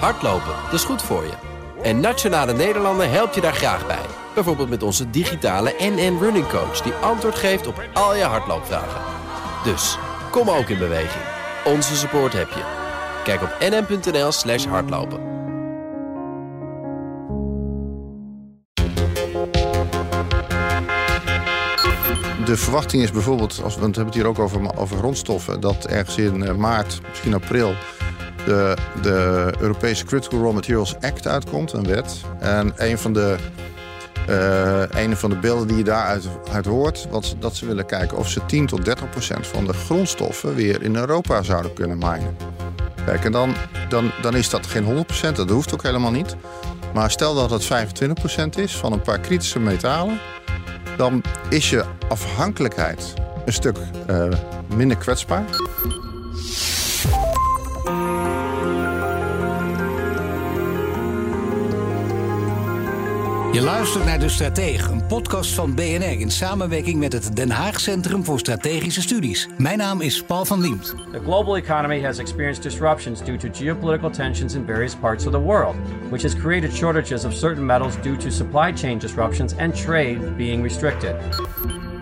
Hardlopen, dat is goed voor je. En Nationale Nederlanden helpt je daar graag bij. Bijvoorbeeld met onze digitale NN Running Coach... die antwoord geeft op al je hardloopvragen. Dus, kom ook in beweging. Onze support heb je. Kijk op nn.nl slash hardlopen. De verwachting is bijvoorbeeld, want we hebben het hier ook over, over grondstoffen... dat ergens in eh, maart, misschien april de, de Europese Critical Raw Materials Act uitkomt, een wet. En een van de, uh, van de beelden die je daaruit uit hoort, wat, dat ze willen kijken of ze 10 tot 30 procent van de grondstoffen weer in Europa zouden kunnen minen. Kijk, en dan, dan, dan is dat geen 100 procent, dat hoeft ook helemaal niet. Maar stel dat het 25 procent is van een paar kritische metalen, dan is je afhankelijkheid een stuk uh, minder kwetsbaar. Je luistert naar De Stratege, een podcast van BNR in samenwerking met het Den Haag Centrum voor Strategische Studies. Mijn naam is Paul van Liemt. The global economy has experienced disruptions due to geopolitical tensions in various parts of the world, which has created shortages of certain metals due to supply chain disruptions and trade being restricted.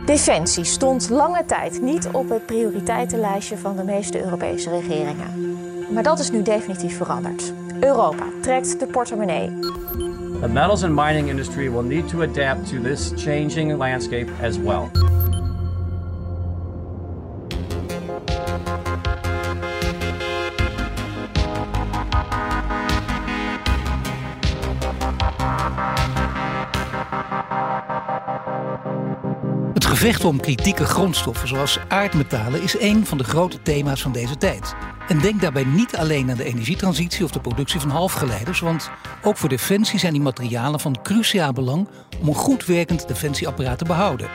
Defensie stond lange tijd niet op het prioriteitenlijstje van de meeste Europese regeringen. Maar dat is nu definitief veranderd. Europa trekt de portemonnee. The metals and mining industry will need to adapt to this changing landscape as well. Gevecht om kritieke grondstoffen zoals aardmetalen is een van de grote thema's van deze tijd. En denk daarbij niet alleen aan de energietransitie of de productie van halfgeleiders, want ook voor defensie zijn die materialen van cruciaal belang om een goed werkend defensieapparaat te behouden.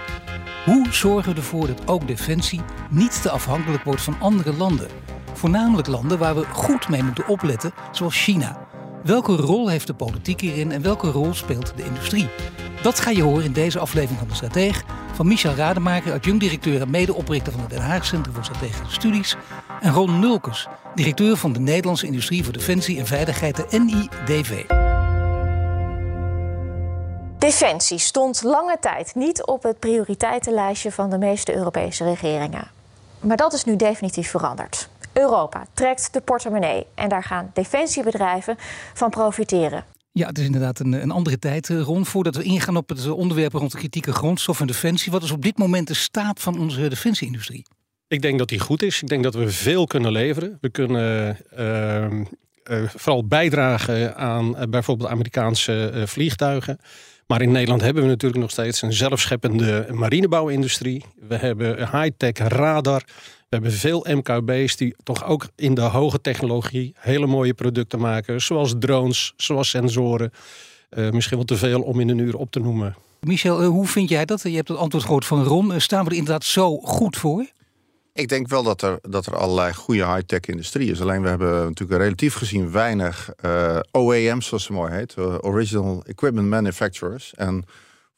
Hoe zorgen we ervoor dat ook defensie niet te afhankelijk wordt van andere landen? Voornamelijk landen waar we goed mee moeten opletten, zoals China. Welke rol heeft de politiek hierin en welke rol speelt de industrie? Dat ga je horen in deze aflevering van de Strateeg van Michel Rademaker, adjunct-directeur en medeoprichter van het Den Haag Centrum voor Strategische Studies. En Ron Nulkes, directeur van de Nederlandse Industrie voor Defensie en Veiligheid, de NIDV. Defensie stond lange tijd niet op het prioriteitenlijstje van de meeste Europese regeringen. Maar dat is nu definitief veranderd. Europa trekt de portemonnee en daar gaan defensiebedrijven van profiteren. Ja, het is inderdaad een, een andere tijd, eh, Ron. Voordat we ingaan op het onderwerp rond de kritieke grondstof en defensie, wat is op dit moment de staat van onze defensieindustrie? Ik denk dat die goed is. Ik denk dat we veel kunnen leveren. We kunnen uh, uh, vooral bijdragen aan bijvoorbeeld Amerikaanse vliegtuigen. Maar in Nederland hebben we natuurlijk nog steeds een zelfscheppende marinebouwindustrie. We hebben high-tech radar. We hebben veel MKB's die toch ook in de hoge technologie hele mooie producten maken. Zoals drones, zoals sensoren. Uh, misschien wel te veel om in een uur op te noemen. Michel, uh, hoe vind jij dat? Je hebt het antwoord gehoord van Ron. Uh, staan we er inderdaad zo goed voor? Ik denk wel dat er, dat er allerlei goede high-tech industrie is. Alleen we hebben natuurlijk relatief gezien weinig OEM's, zoals ze mooi heet. Original Equipment Manufacturers. En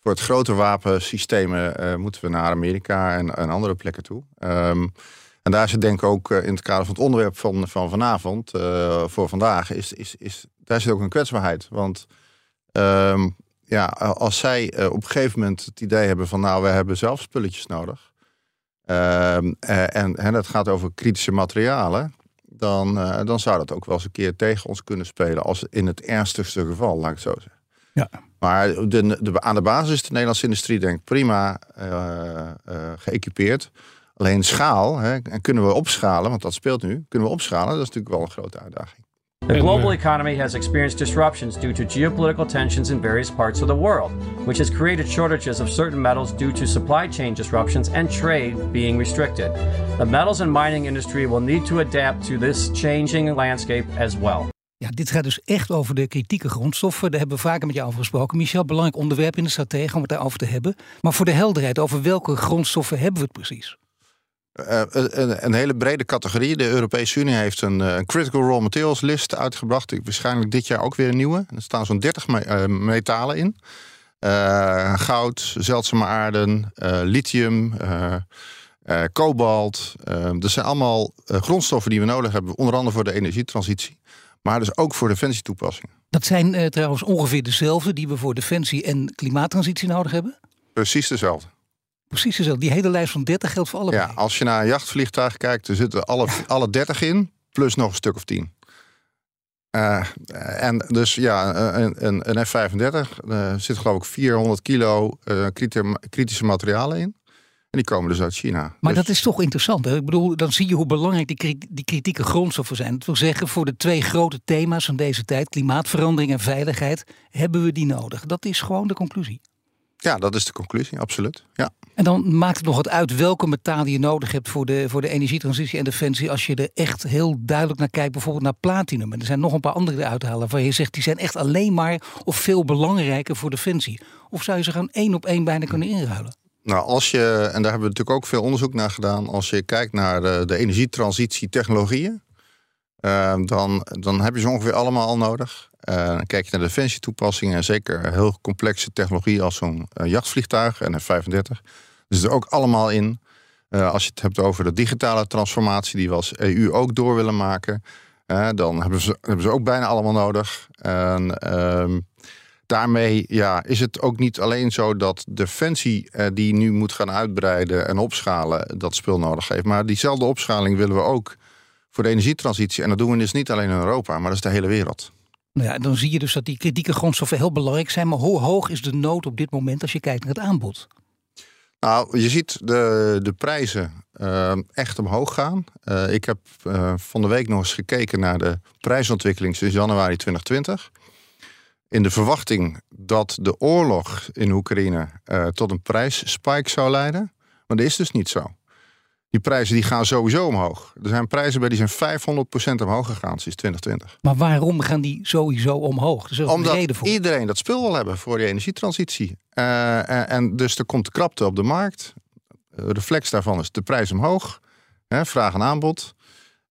voor het grote wapensystemen moeten we naar Amerika en, andere plekken toe. Um, en daar zit denk ik ook in het kader van het onderwerp van, van vanavond, uh, voor vandaag, is, is, is, daar zit ook een kwetsbaarheid. Want um, ja, als zij op een gegeven moment het idee hebben van nou, we hebben zelf spulletjes nodig. Um, en, en het gaat over kritische materialen. Dan, dan zou dat ook wel eens een keer tegen ons kunnen spelen. Als in het ernstigste geval, laat ik het zo zeggen. Ja. Maar de, de, aan de basis is de Nederlandse industrie denk ik prima geëquipeerd. Alleen schaal, hè, en kunnen we opschalen, want dat speelt nu, kunnen we opschalen, dat is natuurlijk wel een grote uitdaging. The global economy has experienced disruptions due to geopolitical tensions in various parts of the world, which has created shortages of certain metals due to supply chain disruptions and trade being restricted. The metals and mining industry will need to adapt to this changing landscape as well. Ja, dit gaat dus echt over de kritieke grondstoffen. Daar hebben we vaker met jou over gesproken. Michel, belangrijk onderwerp in de strategie om het daarover te hebben. Maar voor de helderheid, over welke grondstoffen hebben we het precies? Uh, een, een, hele brede categorie. De Europese Unie heeft een, een, Critical Raw Materials list uitgebracht. Waarschijnlijk dit jaar ook weer een nieuwe. Er staan zo'n 30 me uh, metalen in. Goud, zeldzame aarden, lithium, kobalt. dat zijn allemaal grondstoffen die we nodig hebben, onder andere voor de energietransitie. Maar dus ook voor defensietoepassingen. Dat zijn uh, trouwens ongeveer dezelfde die we voor defensie en klimaattransitie nodig hebben? Precies dezelfde. Precies dezelfde. Die hele lijst van 30 geldt voor allebei. Ja, als je naar een jachtvliegtuig kijkt, er zitten alle, alle 30 in, plus nog een stuk of 10. Uh, en dus ja, een, een, een F-35 uh, zit geloof ik 400 kilo kritische materialen in. En die komen dus uit China. Maar dus... dat is toch interessant. Hè? Ik bedoel, dan zie je hoe belangrijk die, die kritieke grondstoffen zijn. Dat wil zeggen, voor de twee grote thema's van deze tijd, klimaatverandering en veiligheid, hebben we die nodig. Dat is gewoon de conclusie. Ja, dat is de conclusie, absoluut. Ja. En dan maakt het nog wat uit welke metalen je nodig hebt voor de, voor de energietransitie en defensie. Als je er echt heel duidelijk naar kijkt, bijvoorbeeld naar platinum. En er zijn nog een paar andere uithalen waar je zegt die zijn echt alleen maar of veel belangrijker voor defensie. Of zou je ze gewoon één op één bijna kunnen inruilen? Nou, als je, en daar hebben we natuurlijk ook veel onderzoek naar gedaan, als je kijkt naar de, de energietransitietechnologieën, uh, dan, dan heb je ze ongeveer allemaal al nodig. Uh, dan kijk je naar defensietoepassingen en zeker heel complexe technologie als zo'n jachtvliegtuig en F-35. Dus er ook allemaal in. Als je het hebt over de digitale transformatie die we als EU ook door willen maken, dan hebben ze, hebben ze ook bijna allemaal nodig. En ehm, daarmee ja, is het ook niet alleen zo dat Defensie uh, die nu moet gaan uitbreiden en opschalen, dat spul nodig heeft. Maar diezelfde opschaling willen we ook voor de energietransitie. En dat doen we dus niet alleen in Europa, maar dat is de hele wereld. Nou ja, dan zie je dus dat die kritieke grondstoffen heel belangrijk zijn. Maar hoe hoog is de nood op dit moment als je kijkt naar het aanbod? Nou, je ziet de, de prijzen uh, echt omhoog gaan. Uh, ik heb uh, van de week nog eens gekeken naar de prijsontwikkeling sinds januari 2020 in de verwachting dat de oorlog in Oekraïne uh, tot een prijsspike zou leiden. Maar dat is dus niet zo. Die prijzen die gaan sowieso omhoog. Er zijn prijzen bij die zijn 500% omhoog gegaan sinds 2020. Maar waarom gaan die sowieso omhoog? Er Omdat reden voor. iedereen dat spul wil hebben voor de energietransitie. Uh, en, en, dus er komt krapte op de markt. De reflex daarvan is de prijs omhoog. Hè, vraag en aanbod.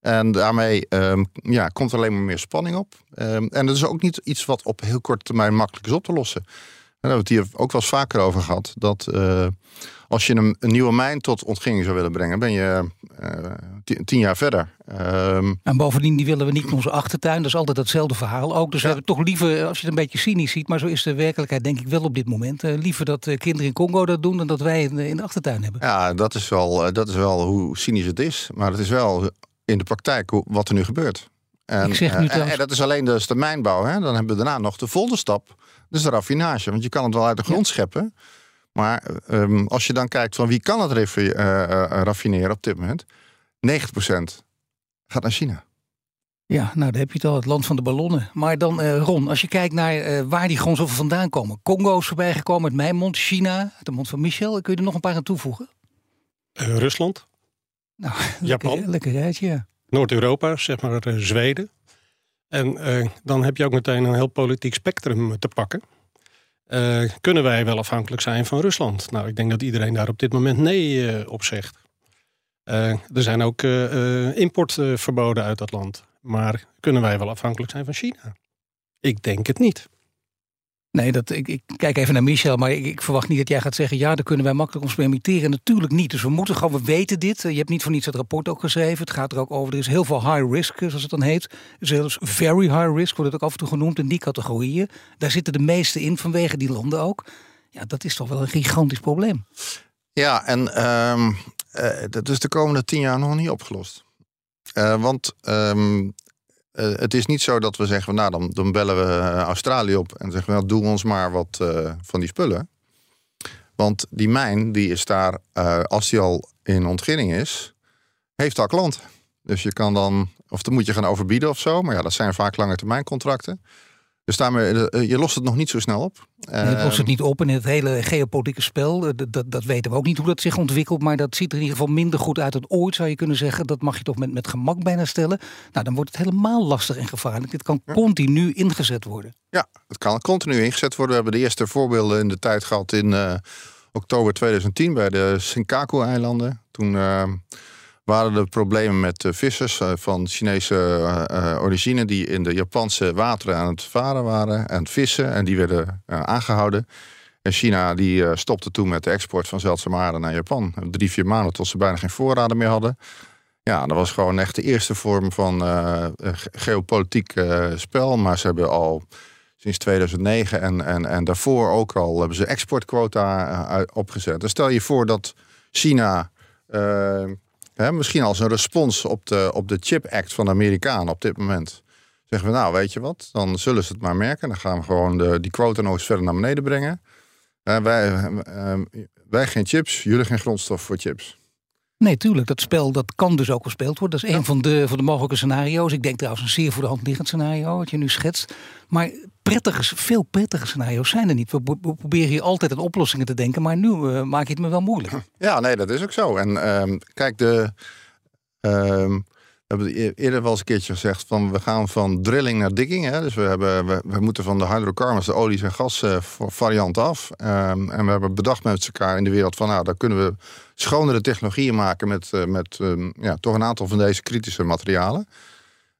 En daarmee um, ja, komt er alleen maar meer spanning op. Um, en dat is ook niet iets wat op heel korte termijn makkelijk is op te lossen. Daar hebben we het hier ook wel eens vaker over gehad. Dat uh, als je een, een, nieuwe mijn tot ontginning zou willen brengen, ben je uh, tien jaar verder. Um, en bovendien, die willen we niet in onze achtertuin. Dat is altijd hetzelfde verhaal ook. Dus ja. we hebben toch liever, als je het een beetje cynisch ziet, maar zo is de werkelijkheid denk ik wel op dit moment. Uh, liever dat kinderen in Congo dat doen dan dat wij in, in de achtertuin hebben. Ja, dat is, wel, dat is wel hoe cynisch het is. Maar het is wel in de praktijk wat er nu gebeurt. En, ik zeg nu uh, en, en dat is alleen dus de mijnbouw. Hè? Dan hebben we daarna nog de volgende stap. Dus de raffinage. Want je kan het wel uit de grond ja. scheppen. Maar um, als je dan kijkt van wie kan het uh, uh, raffineren op dit moment. 90% gaat naar China. Ja, nou daar heb je het al, het land van de ballonnen. Maar dan uh, Ron, als je kijkt naar uh, waar die grondstoffen vandaan komen. Congo is voorbij gekomen uit mijn mond, China, uit de mond van Michel. Kun je er nog een paar aan toevoegen? Uh, Rusland. Nou, Japan. Lekker, lekker rijtje, ja. Noord-Europa, zeg maar uh, Zweden. En uh, dan heb je ook meteen een heel politiek spectrum te pakken. Uh, kunnen wij wel afhankelijk zijn van Rusland? Nou, ik denk dat iedereen daar op dit moment nee op zegt. er zijn ook importverboden uit dat land. Maar kunnen wij wel afhankelijk zijn van China? Ik denk het niet. Nee, dat, ik, ik, kijk even naar Michel, maar ik, ik, verwacht niet dat jij gaat zeggen... ja, daar kunnen wij makkelijk ons permitteren. Natuurlijk niet. Dus we moeten gewoon, we weten dit. Je hebt niet voor niets het rapport ook geschreven. Het gaat er ook over, er is heel veel high risk, zoals het dan heet. Zelfs very high risk wordt het ook af en toe genoemd in die categorieën. Daar zitten de meeste in, vanwege die landen ook. Ja, dat is toch wel een gigantisch probleem. Ja, en um, uh, dat is de komende tien jaar nog niet opgelost. Uh, want... Um, uh, het is niet zo dat we zeggen, nou dan, dan bellen we Australië op en zeggen nou, doe ons maar wat uh, van die spullen. Want die mijn, die is daar, als die al in ontginning is, heeft al klanten. Dus je kan dan, of dan moet je gaan overbieden of zo, maar ja, dat zijn vaak lange termijn contracten. Dus daarmee, je lost het nog niet zo snel op. Je lost het niet op in het hele geopolitieke spel. Dat, dat, dat, weten we ook niet hoe dat zich ontwikkelt. Maar dat ziet er in ieder geval minder goed uit dan ooit, zou je kunnen zeggen. Dat mag je toch met, met gemak bijna stellen. Nou, dan wordt het helemaal lastig en gevaarlijk. Dit kan ja. continu ingezet worden. Ja, het kan continu ingezet worden. We hebben de eerste voorbeelden in de tijd gehad in uh, oktober 2010 bij de Senkaku-eilanden. Toen... Uh, waren er problemen met vissers uh, van Chinese uh, origine die in de Japanse wateren aan het varen waren en vissen en die werden aangehouden. En China die stopte toen met de export van zeldzame aarde naar Japan. Drie, vier maanden tot ze bijna geen voorraden meer hadden. Ja, dat was gewoon echt de eerste vorm van uh, geopolitiek spel. Maar ze hebben al sinds 2009 en, en, en daarvoor ook al hebben ze exportquota opgezet. Dan stel je voor dat China misschien als een respons op de, op de Chip Act van de Amerikanen op dit moment. Zeggen we, nou weet je wat, dan zullen ze het maar merken. Dan gaan we gewoon de, die quota nog eens verder naar beneden brengen. wij, wij geen chips, jullie geen grondstof voor chips. Nee, tuurlijk. Dat spel dat kan dus ook gespeeld worden. Dat is een van, de, van de mogelijke scenario's. Ik denk trouwens een zeer voor de hand liggend scenario, wat je nu schetst. Maar prettige, veel prettige scenario's zijn er niet. We, proberen hier altijd aan oplossingen te denken, maar nu uh, maak je het me wel moeilijk. Ja, nee, dat is ook zo. En uh, kijk, de. We hebben e-, eerder wel eens een keertje gezegd van we gaan van drilling naar digging. Hè? Dus we, hebben, we, we moeten van de hydrocarbons, de olies en gas uh, variant af. Um, en we hebben bedacht met elkaar in de wereld van nou, dan kunnen we schonere technologieën maken met, uh, met um, ja, toch een aantal van deze kritische materialen.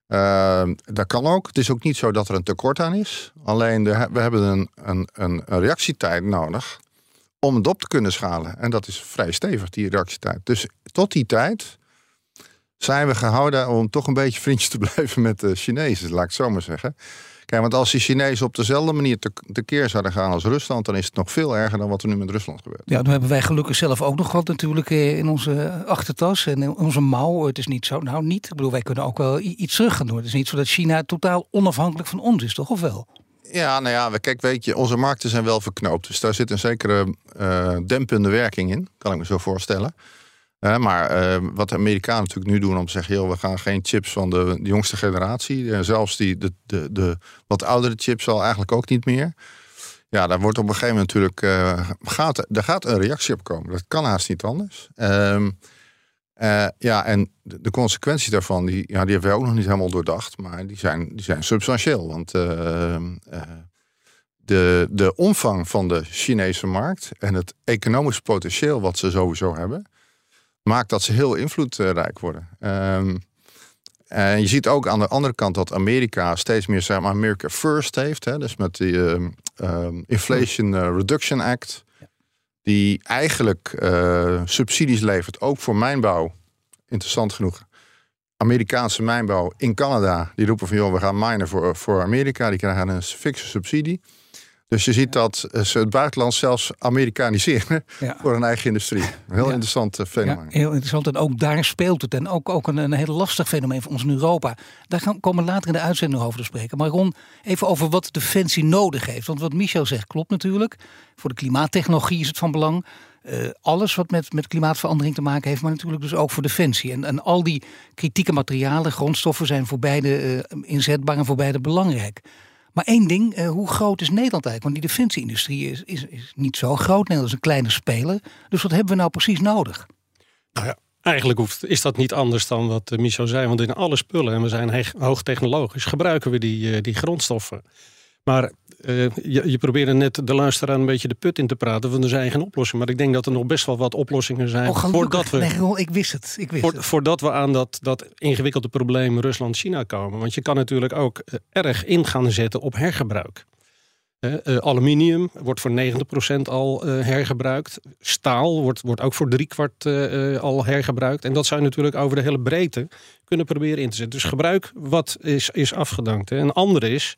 Uh, dat kan ook. Het is ook niet zo dat er een tekort aan is. Alleen we hebben een, een, een, reactietijd nodig om het op te kunnen schalen. En dat is vrij stevig, die reactietijd. Dus tot die tijd zijn we gehouden om toch een beetje vriendjes te blijven met de Chinezen, laat ik het zo maar zeggen. Kijk, want als die Chinezen op dezelfde manier tekeer zouden gaan als Rusland, dan is het nog veel erger dan wat er nu met Rusland gebeurt. Ja, dan hebben wij gelukkig zelf ook nog wat natuurlijk eh, in onze achtertas en in onze mouw. Het is niet zo, nou niet. Ik bedoel, wij kunnen ook wel iets terug gaan doen. Het is niet zo dat China totaal onafhankelijk van ons is, toch? Of wel? Ja, nou ja, kijk, weet je, onze markten zijn wel verknoopt. Dus daar zit een zekere uh, dempende werking in, kan ik me zo voorstellen maar uh, wat de Amerikanen natuurlijk nu doen om te zeggen: we gaan geen chips van de, jongste generatie. En zelfs die, de, de, de wat oudere chips al eigenlijk ook niet meer. Ja, daar wordt op een gegeven moment natuurlijk. Uh, gaat, daar gaat een reactie op komen. Dat kan haast niet anders. Uh, ja, en de, consequenties daarvan, die, ja, die hebben we ook nog niet helemaal doordacht. Maar die zijn, die zijn substantieel. Want ehm, de, de omvang van de Chinese markt en het economisch potentieel wat ze sowieso hebben maakt dat ze heel invloedrijk worden. Um, en je ziet ook aan de andere kant dat Amerika steeds meer zeg maar, America First heeft. Hè? Dus met die um, um, Inflation eh, Reduction Act. Die eigenlijk uh, subsidies levert, ook voor mijnbouw. Interessant genoeg. Amerikaanse mijnbouw in Canada. Die roepen van joh, we gaan minen voor, voor Amerika. Die krijgen een fikse subsidie. Dus je ziet dat ze het buitenland zelfs Amerikaniseren voor een eigen industrie. Een heel interessant eh, fenomeen. Ja, heel interessant. En ook daar speelt het. En ook, ook een, een heel lastig fenomeen voor ons in Europa. Daar gaan, komen we later in de uitzending over te spreken. Maar Ron, even over wat Defensie nodig heeft. Want wat Michel zegt klopt natuurlijk. Voor de klimaattechnologie is het van belang. Uh, alles wat met, met klimaatverandering te maken heeft, maar natuurlijk dus ook voor defensie. En, en al die kritieke materialen, grondstoffen zijn voor beide uh, inzetbaar en voor beide belangrijk. Maar één ding, uh, hoe groot is Nederland eigenlijk? Want die defensieindustrie is, is, is niet zo groot. Nederland is een kleine speler. Dus wat hebben we nou precies nodig? Nou ja, eigenlijk hoeft, is dat niet anders dan wat uh, Michel zei. Want in alle spullen, en we zijn hoogtechnologisch, gebruiken we die, uh, die grondstoffen. Maar uh, je, je probeerde net de luisteraar een beetje de put in te praten van er zijn geen oplossingen. Maar ik denk dat er nog best wel wat oplossingen zijn. Oh, voordat we, nee, ik wist het. Ik wist het. Voordat we aan dat, dat ingewikkelde probleem Rusland-China komen. Want je kan natuurlijk ook eh, erg in gaan zetten op hergebruik. Uh, aluminium wordt voor 90% al uh, hergebruikt. Staal wordt, wordt ook voor driekwart uh, al hergebruikt. En dat zou je natuurlijk over de hele breedte kunnen proberen in te zetten. Dus gebruik wat is, is afgedankt. Hè. Een andere is,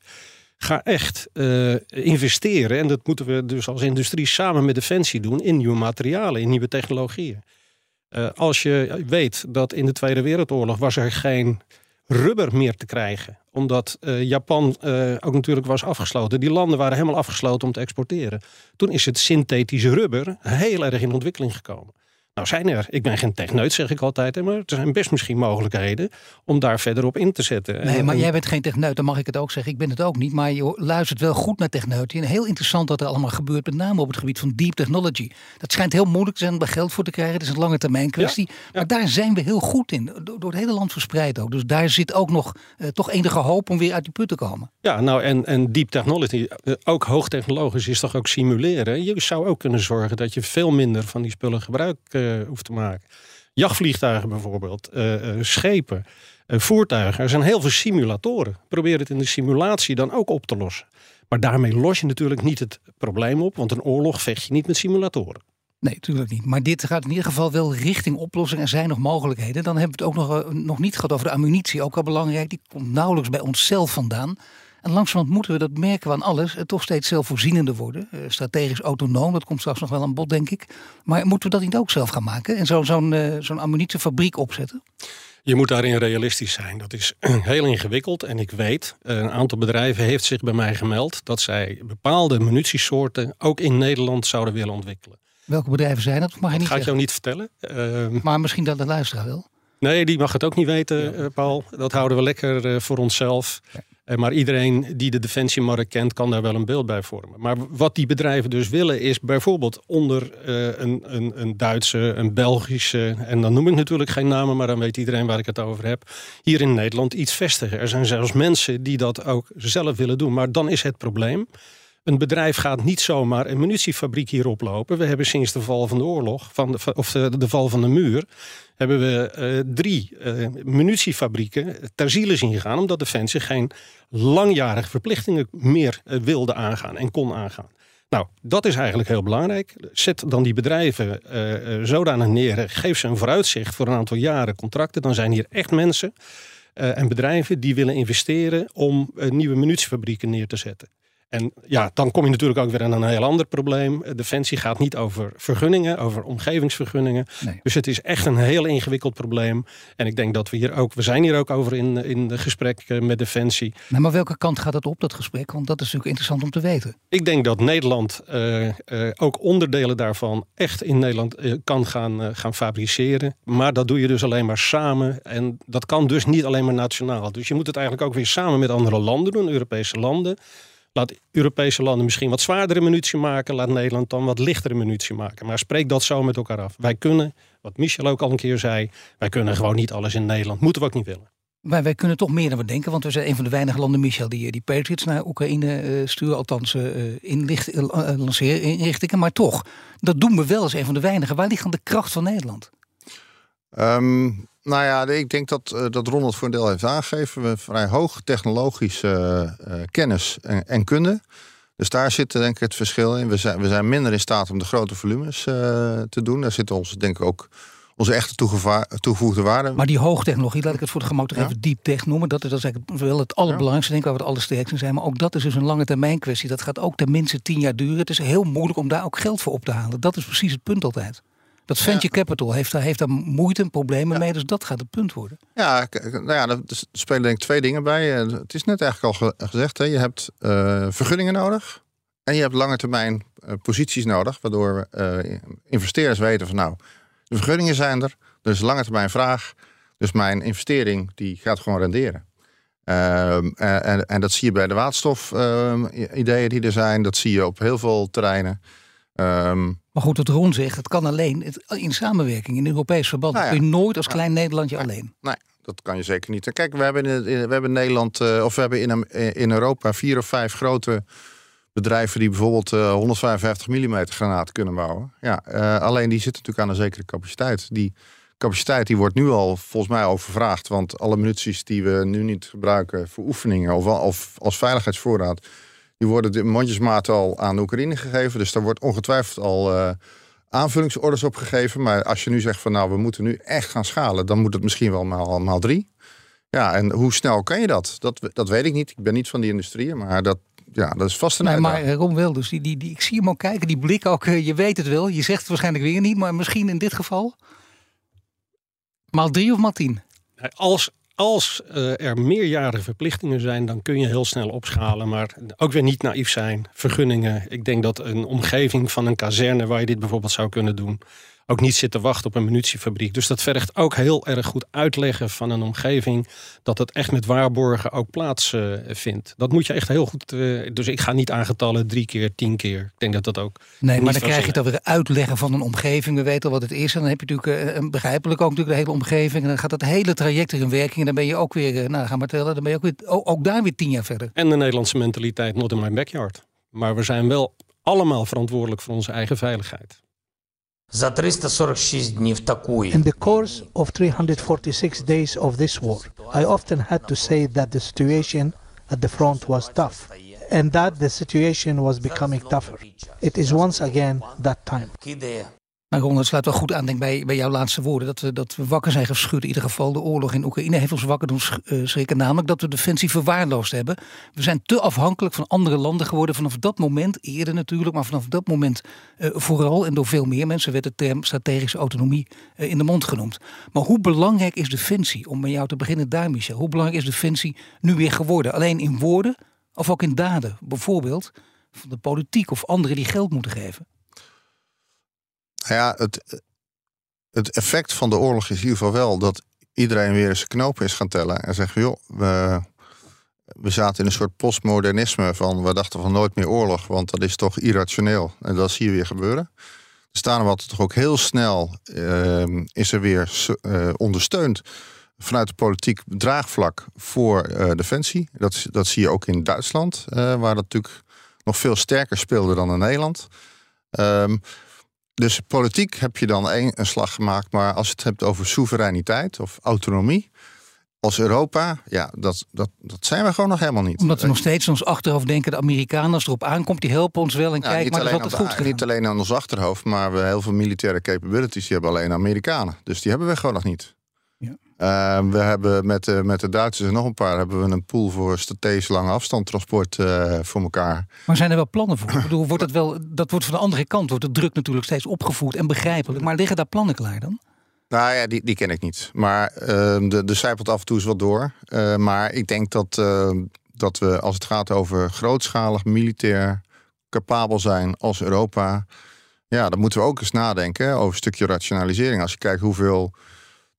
ga echt uh, investeren. En dat moeten we dus als industrie samen met Defensie doen in nieuwe materialen, in nieuwe technologieën. Uh, als je weet dat in de Tweede Wereldoorlog was er geen rubber meer te krijgen. Omdat uh, Japan ook natuurlijk was afgesloten. Die landen waren helemaal afgesloten om te exporteren. Toen is het synthetische rubber heel erg in ontwikkeling gekomen. Nou zijn er, ik ben geen techneut zeg ik altijd, maar er zijn best misschien mogelijkheden om daar verder op in te zetten. Nee, maar jij bent geen techneut, dan mag ik het ook zeggen. Ik ben het ook niet, maar je luistert wel goed naar techneuten. En heel interessant wat er allemaal gebeurt, met name op het gebied van deep technology. Dat schijnt heel moeilijk te zijn om daar geld voor te krijgen. Het is een lange termijn kwestie. Maar daar zijn we heel goed in, door, het hele land verspreid ook. Dus daar zit ook nog uh, toch enige hoop om weer uit die put te komen. Ja, nou en, en deep technology, uh, ook hoogtechnologisch is toch ook simuleren. Je zou ook kunnen zorgen dat je veel minder van die spullen gebruikt uh, hoeft te maken. Jachtvliegtuigen bijvoorbeeld, uh, uh, schepen, voertuigen. Er zijn heel veel simulatoren. Probeer het in de simulatie dan ook op te lossen. Maar daarmee los je natuurlijk niet het probleem op, want een oorlog vecht je niet met simulatoren. Nee, natuurlijk niet. Maar dit gaat in ieder geval wel richting oplossing. Er zijn nog mogelijkheden. Dan hebben we het ook nog, eh, nog niet gehad over de ammunitie. Ook al belangrijk, die komt nauwelijks bij onszelf vandaan. En langzamerhand moeten we, dat merken we aan alles, eh, toch steeds zelfvoorzienender worden. Eh, strategisch autonoom, dat komt straks nog wel aan bod, denk ik. Maar moeten we dat niet ook zelf gaan maken? En zo'n zo zo'n ammunitiefabriek opzetten? Je moet daarin realistisch zijn. Dat is heel ingewikkeld. En ik weet, een aantal bedrijven heeft zich bij mij gemeld dat zij bepaalde munitiesoorten ook in Nederland zouden willen ontwikkelen. Welke bedrijven zijn dat? Mag je niet ga ik jou niet vertellen. Ehm, maar misschien dat de luisteraar wel. Nee, die mag het ook niet weten, eh, Paul. Dat houden we lekker voor onszelf. Uh, maar iedereen die de defensiemarkt kent, kan daar wel een beeld bij vormen. Maar wat die bedrijven dus willen, is bijvoorbeeld onder een, een, een Duitse, een Belgische, en dan noem ik natuurlijk geen namen, maar dan weet iedereen waar ik het over heb, hier in Nederland iets vestigen. Er zijn zelfs mensen die dat ook zelf willen doen. Maar dan is het probleem een bedrijf gaat niet zomaar een munitiefabriek hier oplopen. We hebben sinds de val van de oorlog, van of de, de val van de muur, hebben we uh, drie uh, munitiefabrieken ter ziele zien gaan, omdat Defensie geen langjarige verplichtingen meer uh, wilde aangaan en kon aangaan. Nou, dat is eigenlijk heel belangrijk. Zet dan die bedrijven zodanig neer, geef ze een vooruitzicht voor een aantal jaren contracten. Dan zijn hier echt mensen en bedrijven die willen investeren om nieuwe munitiefabrieken neer te zetten. En ja, dan kom je natuurlijk ook weer aan een heel ander probleem. Defensie gaat niet over vergunningen, over omgevingsvergunningen. Dus het is echt een heel ingewikkeld probleem. En ik denk dat we hier ook, we zijn hier ook over in, in de gesprek eh, met Defensie. Nou, maar welke kant gaat het op, dat gesprek? Want dat is natuurlijk interessant om te weten. Ik denk dat Nederland uh, uh, ook onderdelen daarvan echt in Nederland kan gaan, gaan fabriceren. Maar dat doe je dus alleen maar samen. En dat kan dus niet alleen maar nationaal. Dus je moet het eigenlijk ook weer samen met andere landen doen, Europese landen. Laat Europese landen misschien wat zwaardere munitie maken. Laat Nederland dan wat lichtere munitie maken. Maar spreek dat zo met elkaar af. Wij kunnen, wat Michel ook al een keer zei, wij kunnen gewoon niet alles in Nederland. Moeten we ook niet willen. Maar wij kunnen toch meer dan we denken. Want we zijn een van de weinige landen, Michel, die die Patriots naar Oekraïne uh, sturen. Althans, uh, inlicht, uh, lanceerinrichtingen. Maar toch, dat doen we wel als een van de weinigen. Waar ligt dan de kracht van Nederland? Um, nou ja, ik denk dat, uh, dat Ronald voor een deel heeft aangegeven. We hebben vrij hoog technologische uh, kennis en, en, kunde. Dus daar zit denk ik het verschil in. We zijn, we zijn minder in staat om de grote volumes te doen. Daar zit ons denk ik ook onze echte toegevoegde waarde. Maar die hoogtechnologie, laat ik het voor de gemak toch ja. even deep tech noemen. Dat is, dat is eigenlijk wel het allerbelangrijkste, denk ik, waar we het allersterkste zijn. Maar ook dat is dus een lange termijn kwestie. Dat gaat ook tenminste tien jaar duren. Het is heel moeilijk om daar ook geld voor op te halen. Dat is precies het punt altijd. Dat venture capital heeft daar, heeft daar moeite en problemen mee, dus dat gaat het punt worden. Ja, nou ja, er spelen denk ik twee dingen bij. Eh, het is net eigenlijk al gezegd, hè. je hebt uh, vergunningen nodig en je hebt lange termijn uh, posities nodig, waardoor uh, investeerders weten van nou, de vergunningen zijn er, dus lange termijn vraag, dus mijn investering die gaat gewoon renderen. Uh, en, en, dat zie je bij de waterstof-ideeën die er zijn, dat zie je op heel veel terreinen. Um, maar goed, wat Ron zegt, het kan alleen in samenwerking, in Europees verband. Nou ja. kun je nooit als klein Nederlandje alleen. Nee, dat kan je zeker niet. Kijk, we hebben in, we hebben Nederland, uh, of we hebben in, in Europa vier of vijf grote bedrijven die bijvoorbeeld uh, 155 mm granaten kunnen bouwen. Ja, uh, alleen die zitten natuurlijk aan een zekere capaciteit. Die capaciteit die wordt nu al volgens mij overvraagd. Want alle munities die we nu niet gebruiken voor oefeningen of, of als veiligheidsvoorraad die worden de mondjesmaat al aan de Oekraïne gegeven. Dus daar wordt ongetwijfeld al uh, aanvullingsorders op gegeven. Maar als je nu zegt van nou, we moeten nu echt gaan schalen, dan moet het misschien wel maal, maal drie. Ja, en hoe snel kan je dat? dat? Dat weet ik niet. Ik ben niet van die industrie, maar dat, ja, dat is vast een nee, Maar eh, Ron Wilders, die, die, die, ik zie hem ook kijken, die blik ook, eh, je weet het wel. Je zegt het waarschijnlijk weer niet, maar misschien in dit geval? Maal drie of maal tien? Als, als uh, er meerjarige verplichtingen zijn, dan kun je heel snel opschalen. Maar ook weer niet naïef zijn. Vergunningen. Ik denk dat een omgeving van een kazerne waar je dit bijvoorbeeld zou kunnen doen ook niet zitten wachten op een munitiefabriek. Dus dat vergt ook heel erg goed uitleggen van een omgeving dat het echt met waarborgen ook plaatsvindt. Uh, dat moet je echt heel goed. Uh, dus ik ga niet aangetallen drie keer, tien keer. Ik denk dat dat ook. Nee, maar dan krijg je het over uitleggen van een omgeving. We weten al wat het is. En dan heb je natuurlijk uh, begrijpelijk ook natuurlijk de hele omgeving. En dan gaat dat hele traject in werking. En dan ben je ook weer, nou ga maar tellen, dan ben je ook, weer, ook, ook daar weer tien jaar verder. En de Nederlandse mentaliteit, not in my backyard. Maar we zijn wel allemaal verantwoordelijk voor onze eigen veiligheid. За 346 днів такої. In the course of 346 days of this war, I often had to say that the situation at the front was tough and that the situation was becoming tougher. It is once again that time. Maar Ron, het sluit wel goed aan denk bij, bij jouw laatste woorden. Dat we, dat we wakker zijn geschud. In ieder geval de oorlog in Oekraïne heeft ons wakker doen uh, schrikken. Namelijk dat we defensie verwaarloosd hebben. We zijn te afhankelijk van andere landen geworden. Vanaf dat moment, eerder natuurlijk, maar vanaf dat moment uh, vooral. En door veel meer mensen werd de term strategische autonomie uh, in de mond genoemd. Maar hoe belangrijk is defensie? Om met jou te beginnen daar, Michel. Hoe belangrijk is defensie nu weer geworden? Alleen in woorden of ook in daden? Bijvoorbeeld van de politiek of anderen die geld moeten geven. Nou ja, het, het effect van de oorlog is in ieder geval wel dat iedereen weer zijn knopen is gaan tellen. En zegt, joh, we, we zaten in een soort postmodernisme van we dachten van nooit meer oorlog, want dat is toch irrationeel. En dat zie je weer gebeuren. Staan wat toch ook heel snel uh, is er weer uh, ondersteund vanuit de politiek draagvlak voor uh, defensie. Dat, dat zie je ook in Duitsland, waar dat natuurlijk nog veel sterker speelde dan in Nederland. Um, dus politiek heb je dan een, een slag gemaakt. Maar als je het hebt over soevereiniteit of autonomie. Als Europa, ja, dat, dat, dat zijn we gewoon nog helemaal niet. Omdat we nog steeds ons achterhoofd denken... de Amerikanen, als erop aankomt, die helpen ons wel. En ja, kijk, maar dat het goed Niet alleen aan ons achterhoofd, maar we heel veel militaire capabilities... die hebben alleen Amerikanen. Dus die hebben we gewoon nog niet. Uh, we hebben met, uh, met de Duitsers en nog een paar hebben we een pool voor strategisch lange afstandtransport uh, voor elkaar. Maar zijn er wel plannen voor? Ik bedoel, wordt dat, wel, dat wordt van de andere kant, wordt de druk natuurlijk steeds opgevoerd en begrijpelijk. Maar liggen daar plannen klaar dan? Nou ja, die, die ken ik niet. Maar ehm, de, de zijpelt af en toe eens wat door. maar ik denk dat, ehm, dat we, als het gaat over grootschalig militair capabel zijn als Europa. Ja, dan moeten we ook eens nadenken over een stukje rationalisering. Als je kijkt hoeveel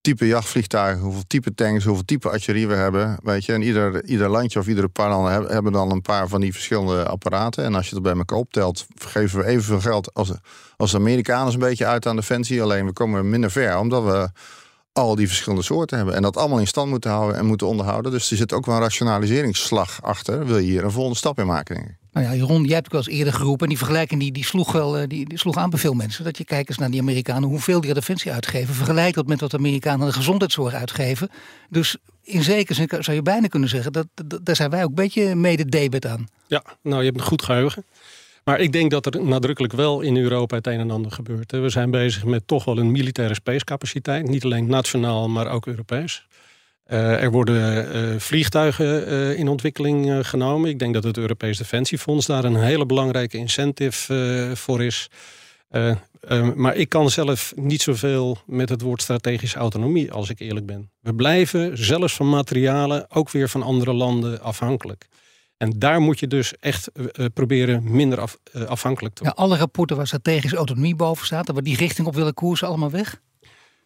type jachtvliegtuigen, hoeveel type tanks, hoeveel type artillerie we hebben. Weet je, en ieder, ieder landje of iedere paar landen hebben dan een paar van die verschillende apparaten. En als je dat bij elkaar optelt, geven we evenveel geld als, als de Amerikanen een beetje uit aan defensie. Alleen we komen minder ver, omdat we al die verschillende soorten hebben. En dat allemaal in stand moeten houden en moeten onderhouden. Dus er zit ook wel een rationaliseringsslag achter. Wil je hier een volgende stap in maken, denk ik. Nou ja, Jeroen, jij hebt ook wel eens eerder geroepen. En die vergelijking die, die, sloeg wel, eh, die, die sloeg aan bij veel mensen. Dat je kijkt eens naar die Amerikanen, hoeveel die defensie uitgeven. Vergelijk dat met wat de Amerikanen de gezondheidszorg uitgeven. Dus in zekere zin zou je bijna kunnen zeggen, dat, dat daar zijn wij ook een beetje mede debet aan. Ja, nou je hebt een goed geheugen. Maar ik denk dat er nadrukkelijk wel in Europa het een en ander gebeurt. We zijn bezig met toch wel een militaire spacecapaciteit. Niet alleen nationaal, maar ook Europees. Uh, er worden uh, vliegtuigen uh, in ontwikkeling genomen. Ik denk dat het Europees Defensiefonds daar een hele belangrijke incentive voor is. maar ik kan zelf niet zoveel met het woord strategische autonomie, als ik eerlijk ben. We blijven zelfs van materialen ook weer van andere landen afhankelijk. En daar moet je dus echt proberen minder af, afhankelijk te worden. Ja, alle rapporten waar strategische autonomie boven staat, waar die richting op willen koersen, allemaal weg?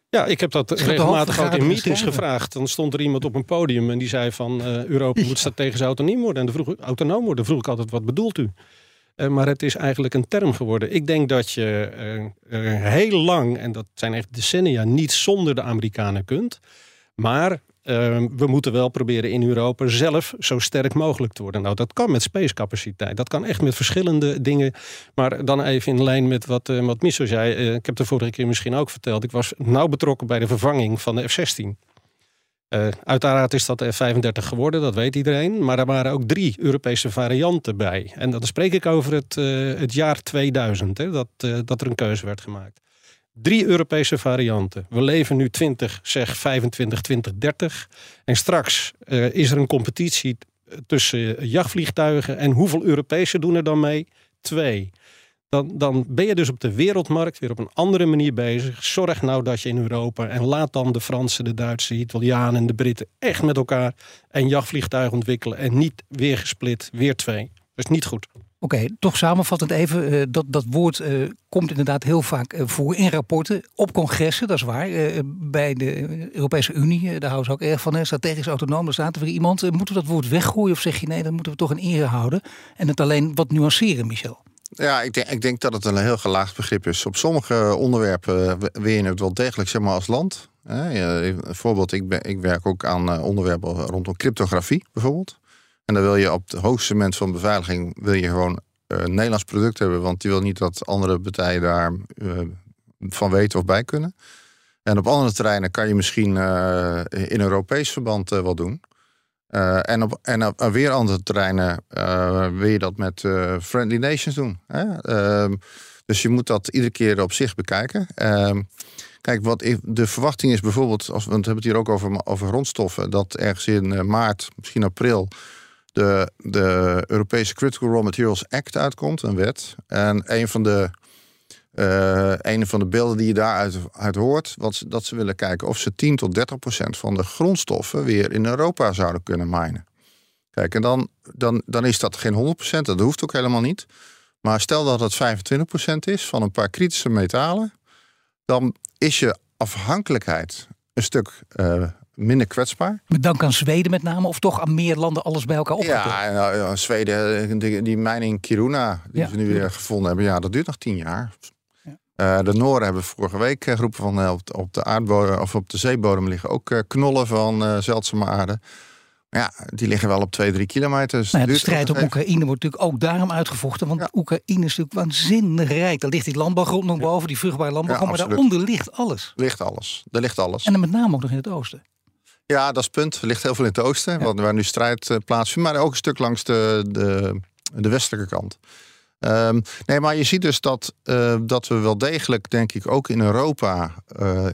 Ja, ik heb dat regelmatig ook in meetings gevraagd. Dan stond er iemand op een podium en die zei van uh, Europa moet strategisch autonoom worden. En de vroeg, autonoom worden. vroeg ik altijd, wat bedoelt u? Uh, maar het is eigenlijk een term geworden. Ik denk dat je uh, heel lang, en dat zijn echt decennia, niet zonder de Amerikanen kunt. Maar Ehm, we moeten wel proberen in Europa zelf zo sterk mogelijk te worden. Nou, dat kan met spacecapaciteit. Dat kan echt met verschillende dingen. Maar dan even in lijn met wat, uh, wat Misso zei. Uh, ik heb de vorige keer misschien ook verteld. Ik was nauw betrokken bij de vervanging van de F-16. Uh, uiteraard is dat de F-35 geworden, dat weet iedereen. Maar er waren ook drie Europese varianten bij. En dan spreek ik over het, het jaar 2000, hè, dat, dat er een keuze werd gemaakt. Drie Europese varianten. We leven nu 20, zeg 25, 20, 30. En straks uh, is er een competitie tussen jachtvliegtuigen. En hoeveel Europese doen er dan mee? Twee. Dan, dan ben je dus op de wereldmarkt weer op een andere manier bezig. Zorg nou dat je in Europa en laat dan de Fransen, de Duitsers, de Italianen en de Britten echt met elkaar een jachtvliegtuig ontwikkelen. En niet weer gesplit, weer twee. Dat is niet goed. Oké, toch samenvattend even. Uh, dat, dat woord uh, komt inderdaad heel vaak uh, voor in rapporten. Op congressen, dat is waar. bij de Europese Unie, daar houden ze ook erg van. Strategisch autonoom, daar staat er weer iemand. moeten we dat woord weggooien of zeg je nee, dan moeten we toch een ere houden. En het alleen wat nuanceren, Michel? Ja, ik denk, ik denk dat het een heel gelaagd begrip is. Op sommige onderwerpen wil je het wel degelijk zeg maar, als land. bijvoorbeeld, ik, ik werk ook aan onderwerpen rondom cryptografie, bijvoorbeeld. En dan wil je op het hoogste moment van beveiliging wil je gewoon uh, een Nederlands product hebben, want die wil niet dat andere partijen daar uh, van weten of bij kunnen. En op andere terreinen kan je misschien uh, in Europees verband wel doen. en, op, en op weer andere terreinen wil je dat met friendly nations doen. Hè? Ehm, Dus je moet dat iedere keer op zich bekijken. Ehm, kijk, wat de verwachting is bijvoorbeeld, als, want we hebben het hier ook over, over grondstoffen, dat ergens in eh, maart, misschien april, de, de Europese Critical Raw Materials Act uitkomt, een wet. En een van de, een van de beelden die je daaruit uit hoort, wat, dat ze willen kijken of ze 10 tot 30 procent van de grondstoffen weer in Europa zouden kunnen minen. Kijk, en dan, dan, dan is dat geen 100 procent, dat hoeft ook helemaal niet. Maar stel dat het 25 procent is van een paar kritische metalen, dan is je afhankelijkheid een stuk eh, minder kwetsbaar. Met dank aan Zweden met name, of toch aan meer landen alles bij elkaar? Ja, nou, ja, Zweden, die, die mijn in Kiruna, die Ja. ze nu weer gevonden hebben, ja, dat duurt nog tien jaar. Eh, de Noorden hebben vorige week eh, geroepen van eh, op, de, op de aardbodem of op de zeebodem liggen ook eh, knollen van eh, zeldzame aarde. Maar ja, die liggen wel op twee, drie kilometer. Dus Nou ja, de strijd even. Oekraïne wordt natuurlijk ook daarom uitgevochten. Want Ja. Oekraïne is natuurlijk waanzinnig rijk. Daar ligt die landbouwgrond nog boven, die vruchtbare landbouwgrond. Ja, maar daaronder ligt alles. Ligt alles. Er ligt alles. En dan met name ook nog in het oosten. Ja, dat is het punt. Er ligt heel veel in het oosten, want waar nu strijd eh, plaatsvindt, maar ook een stuk langs de, de, de westelijke kant. Ehm, nee, maar je ziet dus dat, eh, dat we wel degelijk, denk ik, ook in Europa eh,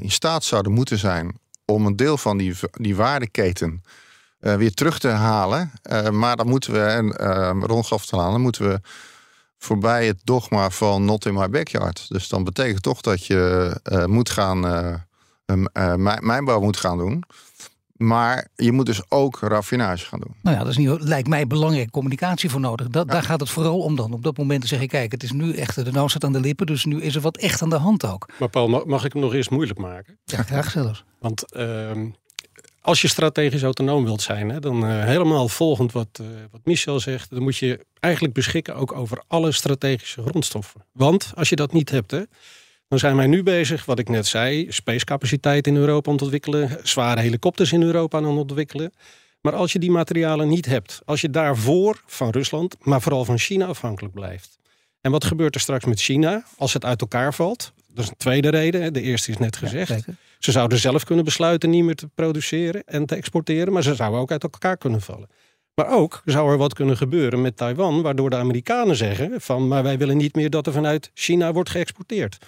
in staat zouden moeten zijn om een deel van die, die waardeketen weer terug te halen. Maar dan moeten we, en Ron gaf het al aan, dan moeten we voorbij het dogma van not in my backyard. Dus dan betekent toch dat je moet gaan, eh, um, eh, mijn- mijnbouw moet gaan doen. Maar je moet dus ook raffinage gaan doen. Nou ja, dat is niet, lijkt mij belangrijke communicatie voor nodig. Dat, Daar gaat het vooral om dan. Op dat moment te zeggen, kijk, het is nu echt de nou staat aan de lippen. Dus nu is er wat echt aan de hand ook. Maar Paul, ma- mag ik hem nog eerst moeilijk maken? Ja, graag zelfs. Want ehm, als je strategisch autonoom wilt zijn, hè, dan eh, helemaal volgend wat, eh, wat Michel zegt, dan moet je eigenlijk beschikken ook over alle strategische grondstoffen. Want als je dat niet hebt, hè, dan zijn wij nu bezig, wat ik net zei, spacecapaciteit in Europa aan het ontwikkelen, zware helikopters in Europa aan het ontwikkelen. Maar als je die materialen niet hebt, als je daarvoor van Rusland, maar vooral van China afhankelijk blijft. En wat gebeurt er straks met China als het uit elkaar valt? Dat is een tweede reden. De eerste is net gezegd. Ze zouden zelf kunnen besluiten niet meer te produceren en te exporteren, maar ze zouden ook uit elkaar kunnen vallen. Maar ook zou er wat kunnen gebeuren met Taiwan, waardoor de Amerikanen zeggen van maar wij willen niet meer dat er vanuit China wordt geëxporteerd.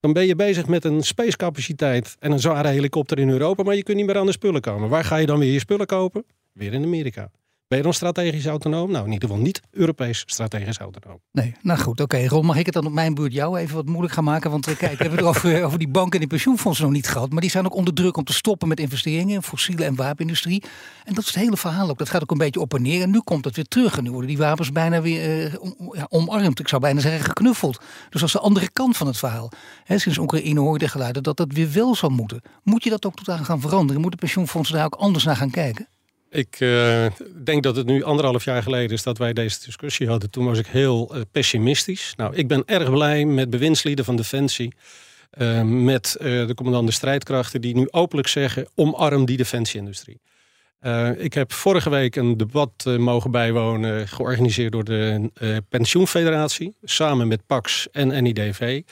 Dan ben je bezig met een spacecapaciteit en een zware helikopter in Europa, maar je kunt niet meer aan de spullen komen. Waar ga je dan weer je spullen kopen? Weer in Amerika. Ben je dan strategisch autonoom? Nou, in ieder geval niet Europees strategisch autonoom. Nee, nou goed, oké. Ron, mag ik het dan op mijn beurt jou even wat moeilijk gaan maken? Want eh, kijk, we hebben het over, over die banken en die pensioenfondsen nog niet gehad. Maar die zijn ook onder druk om te stoppen met investeringen in fossiele en wapenindustrie. En dat is het hele verhaal ook. Dat gaat ook een beetje op en neer. En nu komt het weer terug. En nu worden die wapens bijna weer eh, omarmd. Ik zou bijna zeggen geknuffeld. Dus dat is de andere kant van het verhaal. Sinds Oekraïne hoor je de geluiden dat dat weer wel zou moeten. Moet je dat ook totaal gaan veranderen? Moeten pensioenfondsen daar ook anders naar gaan kijken? Ik eh, denk dat het nu anderhalf jaar geleden is dat wij deze discussie hadden. Toen was ik heel eh, pessimistisch. Nou, ik ben erg blij met bewindslieden van Defensie. eh, met de commandant strijdkrachten die nu openlijk zeggen: omarm die defensieindustrie. Eh, ik heb vorige week een debat eh, mogen bijwonen, georganiseerd door de eh, Pensioenfederatie, samen met PAX en NIDV.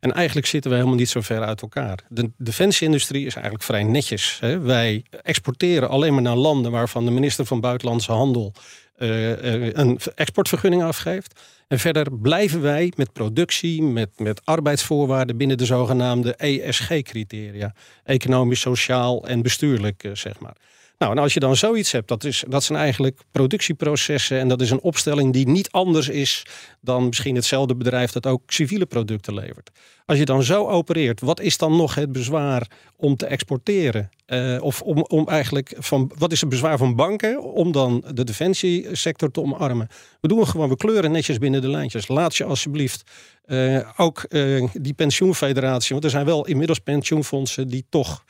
En eigenlijk zitten we helemaal niet zo ver uit elkaar. De defensieindustrie is eigenlijk vrij netjes. Hè. Wij exporteren alleen maar naar landen waarvan de minister van Buitenlandse Handel een exportvergunning afgeeft. En verder blijven wij met productie, met, met arbeidsvoorwaarden binnen de zogenaamde ESG-criteria. Economisch, sociaal en bestuurlijk, zeg maar. Nou, en als je dan zoiets hebt, dat, is, dat zijn eigenlijk productieprocessen en dat is een opstelling die niet anders is dan misschien hetzelfde bedrijf dat ook civiele producten levert. Als je dan zo opereert, wat is dan nog het bezwaar om te exporteren? Eh, of om, om eigenlijk van wat is het bezwaar van banken om dan de defensiesector te omarmen? We doen gewoon, we kleuren netjes binnen de lijntjes. Laat je alsjeblieft eh, ook eh, die pensioenfederatie, want er zijn wel inmiddels pensioenfondsen die toch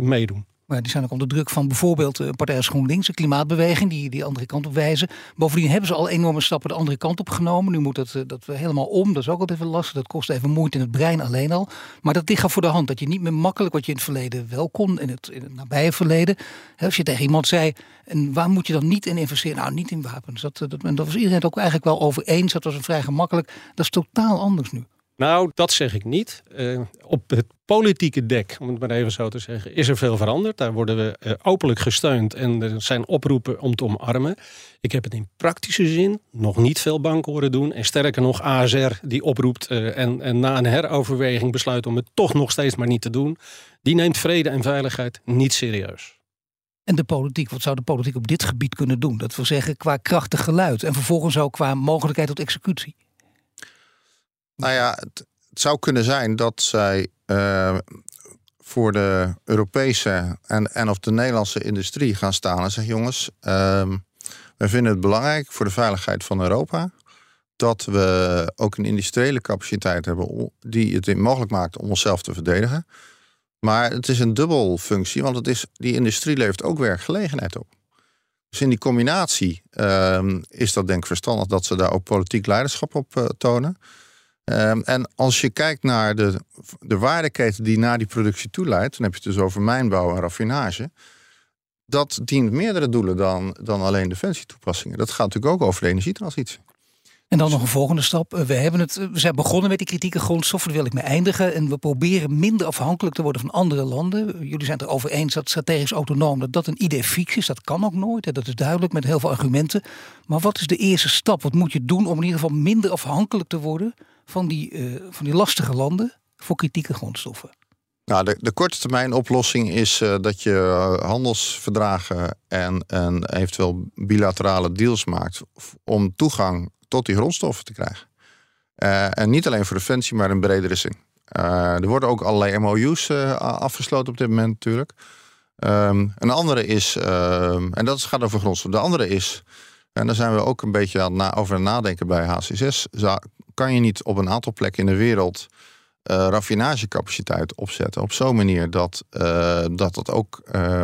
meedoen. Maar die zijn ook onder druk van bijvoorbeeld de Partij als GroenLinks, de klimaatbeweging, die die andere kant op wijzen. Bovendien hebben ze al enorme stappen de andere kant op genomen. Nu moet dat, eh, dat helemaal om. Dat is ook altijd even lastig. Dat kost even moeite in het brein alleen al. Maar dat ligt voor de hand. Dat je niet meer makkelijk wat je in het verleden wel kon, in het, in het nabije verleden. Als je tegen iemand zei, en waar moet je dan niet in investeren? Nou, niet in wapens. Dat, eh, dat, dat was iedereen het ook eigenlijk wel over eens. Dat was een vrij gemakkelijk. Dat is totaal anders nu. Nou, dat zeg ik niet. Uh, op het politieke dek, om het maar even zo te zeggen, is er veel veranderd. Daar worden we uh, openlijk gesteund en er zijn oproepen om te omarmen. Ik heb het in praktische zin nog niet veel banken horen doen. En sterker nog, ASR die oproept uh, en, en na een heroverweging besluit om het toch nog steeds maar niet te doen. Die neemt vrede en veiligheid niet serieus. En de politiek, wat zou de politiek op dit gebied kunnen doen? Dat wil zeggen qua krachtig geluid en vervolgens ook qua mogelijkheid tot executie. Nou ja, het, zou kunnen zijn dat zij uh, voor de Europese en, en of de Nederlandse industrie gaan staan en zeggen: jongens, uh, wij vinden het belangrijk voor de veiligheid van Europa dat we ook een industriële capaciteit hebben die het mogelijk maakt om onszelf te verdedigen. Maar het is een dubbel functie, want het is, die industrie levert ook werkgelegenheid op. Dus in die combinatie uh, is dat denk ik verstandig dat ze daar ook politiek leiderschap op uh, tonen. Um, en als je kijkt naar de, de waardeketen die naar die productie toe leidt, dan heb je het dus over mijnbouw en raffinage. Dat dient meerdere doelen dan, dan alleen defensietoepassingen. Dat gaat natuurlijk ook over de energietransitie. En dan nog een volgende stap. We, hebben het, we zijn begonnen met die kritieke grondstoffen, daar wil ik mee eindigen. En we proberen minder afhankelijk te worden van andere landen. Jullie zijn het erover eens dat strategisch autonoom dat dat een idee fix is. Dat kan ook nooit. En dat is duidelijk met heel veel argumenten. Maar wat is de eerste stap? Wat moet je doen om in ieder geval minder afhankelijk te worden van die, uh, van die lastige landen voor kritieke grondstoffen? Nou, de, de korte termijn oplossing is uh, dat je uh, handelsverdragen en, en eventueel bilaterale deals maakt om toegang tot die grondstoffen te krijgen. En niet alleen voor defensie, maar in bredere zin. er worden ook allerlei MOU's afgesloten op dit moment natuurlijk. Um, een andere is, ehm, en dat gaat over grondstoffen. De andere is, en daar zijn we ook een beetje aan over nadenken bij HCSS kan je niet op een aantal plekken in de wereld uh, raffinagecapaciteit opzetten op zo'n manier dat, uh, dat het ook uh,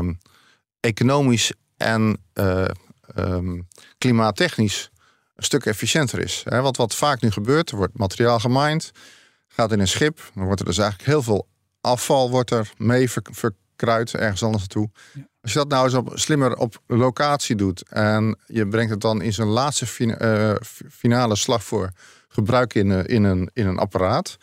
economisch en um, klimaattechnisch een stuk efficiënter is. Hè? Want wat vaak nu gebeurt, er wordt materiaal gemined, gaat in een schip, dan wordt er dus eigenlijk heel veel afval wordt er mee ver, verkruid ergens anders naartoe. Ja. Als je dat nou eens op, slimmer op locatie doet en je brengt het dan in zijn laatste finale slag voor gebruik in, eh, in, een, in een apparaat.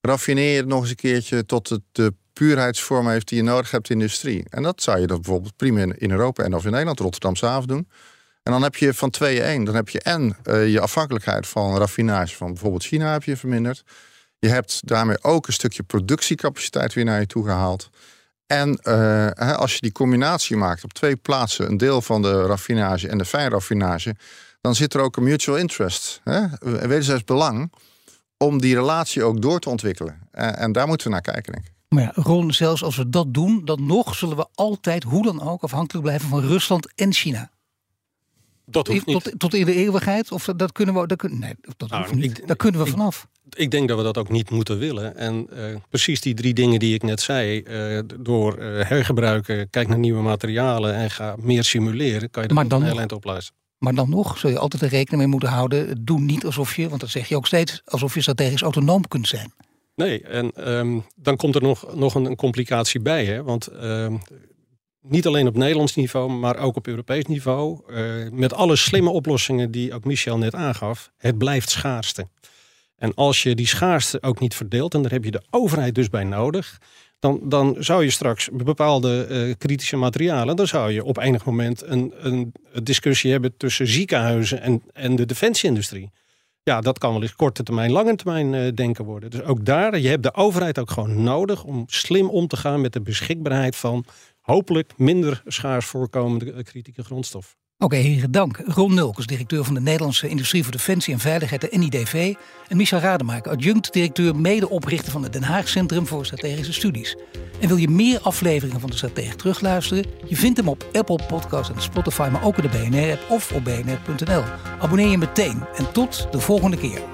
Raffineer je het nog eens een keertje tot het de puurheidsvorm heeft die je nodig hebt in de industrie. En dat zou je dan bijvoorbeeld prima in Europa en of in Nederland, Rotterdamse haven doen. En dan heb je van 2 één. Dan heb je en uh, je afhankelijkheid van raffinage van bijvoorbeeld China heb je verminderd. Je hebt daarmee ook een stukje productiecapaciteit weer naar je toe gehaald. En uh, als je die combinatie maakt op twee plaatsen, een deel van de raffinage en de fijnraffinage, dan zit er ook een mutual interest, hè? wederzijds belang, om die relatie ook door te ontwikkelen. En, en daar moeten we naar kijken, denk ik. Maar ja, Ron, zelfs als we dat doen, dan nog zullen we altijd, hoe dan ook, afhankelijk blijven van Rusland en China. Dat hoeft niet. Tot, tot in de eeuwigheid? Of dat, dat kunnen we. Dat, kun, nee, dat nou, hoeft niet. Ik, Daar kunnen we vanaf. Ik, denk dat we dat ook niet moeten willen. En uh, precies die drie dingen die ik net zei. Uh, door uh, hergebruiken, kijk naar nieuwe materialen en ga meer simuleren, kan je dat een heel eind opluisteren. Maar dan nog zul je altijd er rekening mee moeten houden. Doe niet alsof je, want dat zeg je ook steeds, alsof je strategisch autonoom kunt zijn. Nee, en um, dan komt er nog, nog een, een complicatie bij. Hè? Want um, niet alleen op Nederlands niveau, maar ook op Europees niveau. Uh, met alle slimme oplossingen die ook Michel net aangaf, het blijft schaarste. En als je die schaarste ook niet verdeelt, en daar heb je de overheid dus bij nodig, dan, dan zou je straks bepaalde uh, kritische materialen, dan zou je op enig moment een, een discussie hebben tussen ziekenhuizen en, en de defensieindustrie. Ja, dat kan wel eens korte termijn, lange termijn uh, denken worden. Dus ook daar, je hebt de overheid ook gewoon nodig om slim om te gaan met de beschikbaarheid van hopelijk minder schaars voorkomende kritieke grondstof. Oké, okay, heren, dank. Ron Nulkes, directeur van de Nederlandse Industrie voor Defensie en Veiligheid, de NIDV. En Michel Rademaker, adjunct-directeur, medeoprichter van het Den Haag Centrum voor Strategische Studies. En wil je meer afleveringen van de Stratege terugluisteren? Je vindt hem op Apple Podcasts en Spotify, maar ook in de BNR-app of op bnr.nl. Abonneer je meteen en tot de volgende keer.